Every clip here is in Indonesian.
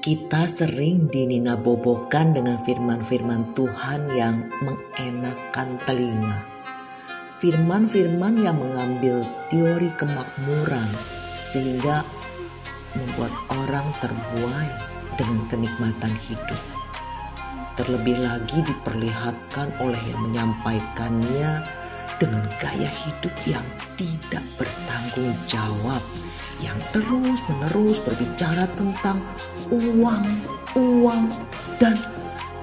Kita sering dininabobokan dengan firman-firman Tuhan yang mengenakan telinga. Firman-firman yang mengambil teori kemakmuran sehingga membuat orang terbuai dengan kenikmatan hidup. Terlebih lagi diperlihatkan oleh yang menyampaikannya dengan gaya hidup yang tidak bertanggung jawab yang terus-menerus berbicara tentang uang, uang, dan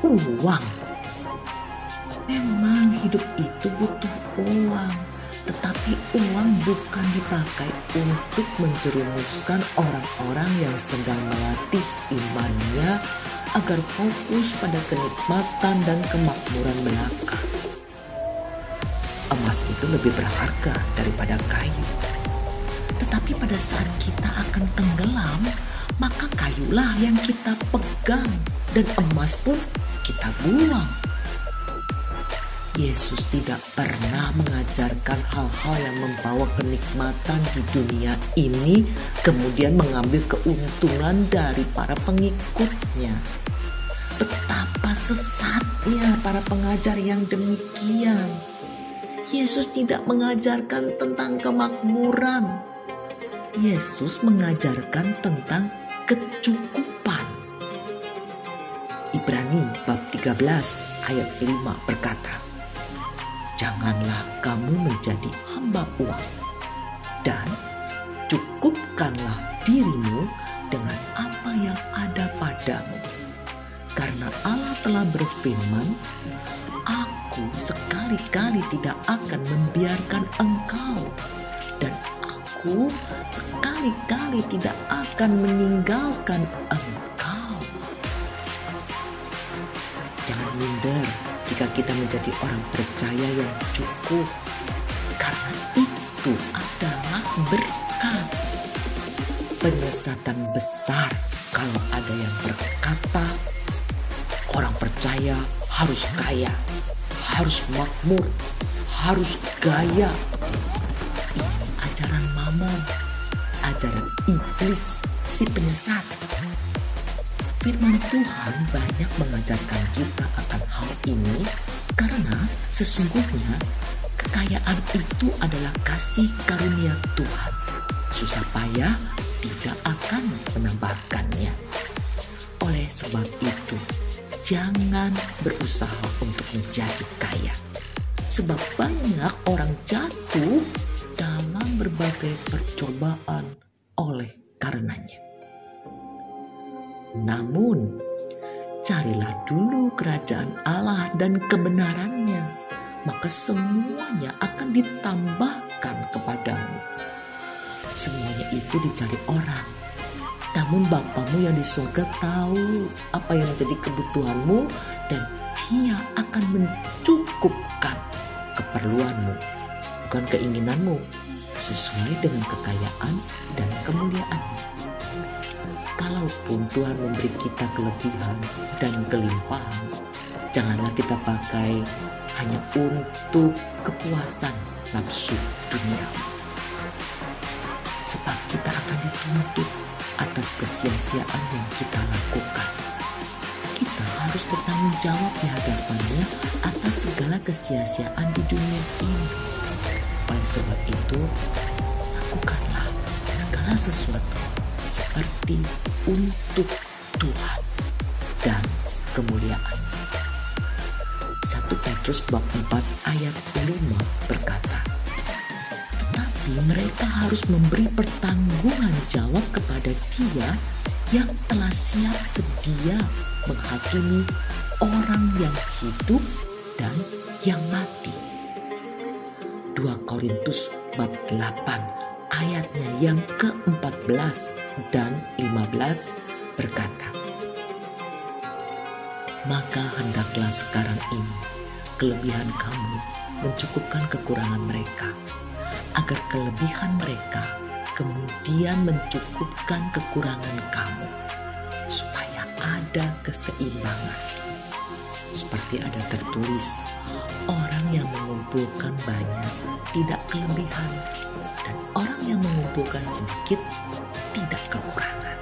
uang. Memang hidup itu butuh uang, tetapi uang bukan dipakai untuk menjerumuskan orang-orang yang sedang melatih imannya agar fokus pada kenikmatan dan kemakmuran belaka. Emas itu lebih berharga daripada kayu tetapi pada saat kita akan tenggelam, maka kayulah yang kita pegang dan emas pun kita buang. Yesus tidak pernah mengajarkan hal-hal yang membawa kenikmatan di dunia ini, kemudian mengambil keuntungan dari para pengikutnya. Betapa sesatnya para pengajar yang demikian. Yesus tidak mengajarkan tentang kemakmuran, Yesus mengajarkan tentang kecukupan. Ibrani bab 13 ayat 5 berkata, Janganlah kamu menjadi hamba uang dan cukupkanlah dirimu dengan apa yang ada padamu. Karena Allah telah berfirman, Aku sekali-kali tidak akan membiarkan engkau dan aku sekali-kali tidak akan meninggalkan engkau. Jangan minder jika kita menjadi orang percaya yang cukup, karena itu adalah berkat. Penyesatan besar kalau ada yang berkata, orang percaya harus kaya, harus makmur, harus gaya, ajaran mamon, ajaran iblis si penyesat. Firman Tuhan banyak mengajarkan kita akan hal ini karena sesungguhnya kekayaan itu adalah kasih karunia Tuhan. Susah payah tidak akan menambahkannya. Jangan berusaha untuk menjadi kaya. Sebab banyak orang jatuh dalam berbagai percobaan oleh karenanya. Namun, carilah dulu kerajaan Allah dan kebenarannya, maka semuanya akan ditambahkan kepadamu. Semuanya itu dicari orang, namun Bapamu yang di surga tahu apa yang menjadi kebutuhanmu dan dia akan mencukupkan keperluanmu bukan keinginanmu, sesuai dengan kekayaan dan kemuliaannya. Kalaupun Tuhan memberi kita kelebihan dan kelimpahan, janganlah kita pakai hanya untuk kepuasan nafsu dunia. Atas kesia-siaan yang kita lakukan. Kita harus bertanggung jawab di hadapannya atas segala kesia-siaan di dunia ini. Oleh sebab itu, lakukanlah segala sesuatu seperti untuk Tuhan dan kemuliaan. 1 Petrus bab 4 ayat 5 berkata, Tetapi mereka harus memberi pertanggungan jawab kepada dia yang telah siap sedia menghakimi orang yang hidup dan yang mati. 2 Korintus bab 8 ayatnya yang ke-14 dan 15 berkata Maka hendaklah sekarang ini kelebihan kamu mencukupkan kekurangan mereka agar kelebihan mereka kemudian mencukupkan kekurangan kamu supaya ada keseimbangan seperti ada tertulis, orang yang mengumpulkan banyak tidak kelebihan, dan orang yang mengumpulkan sedikit tidak kekurangan.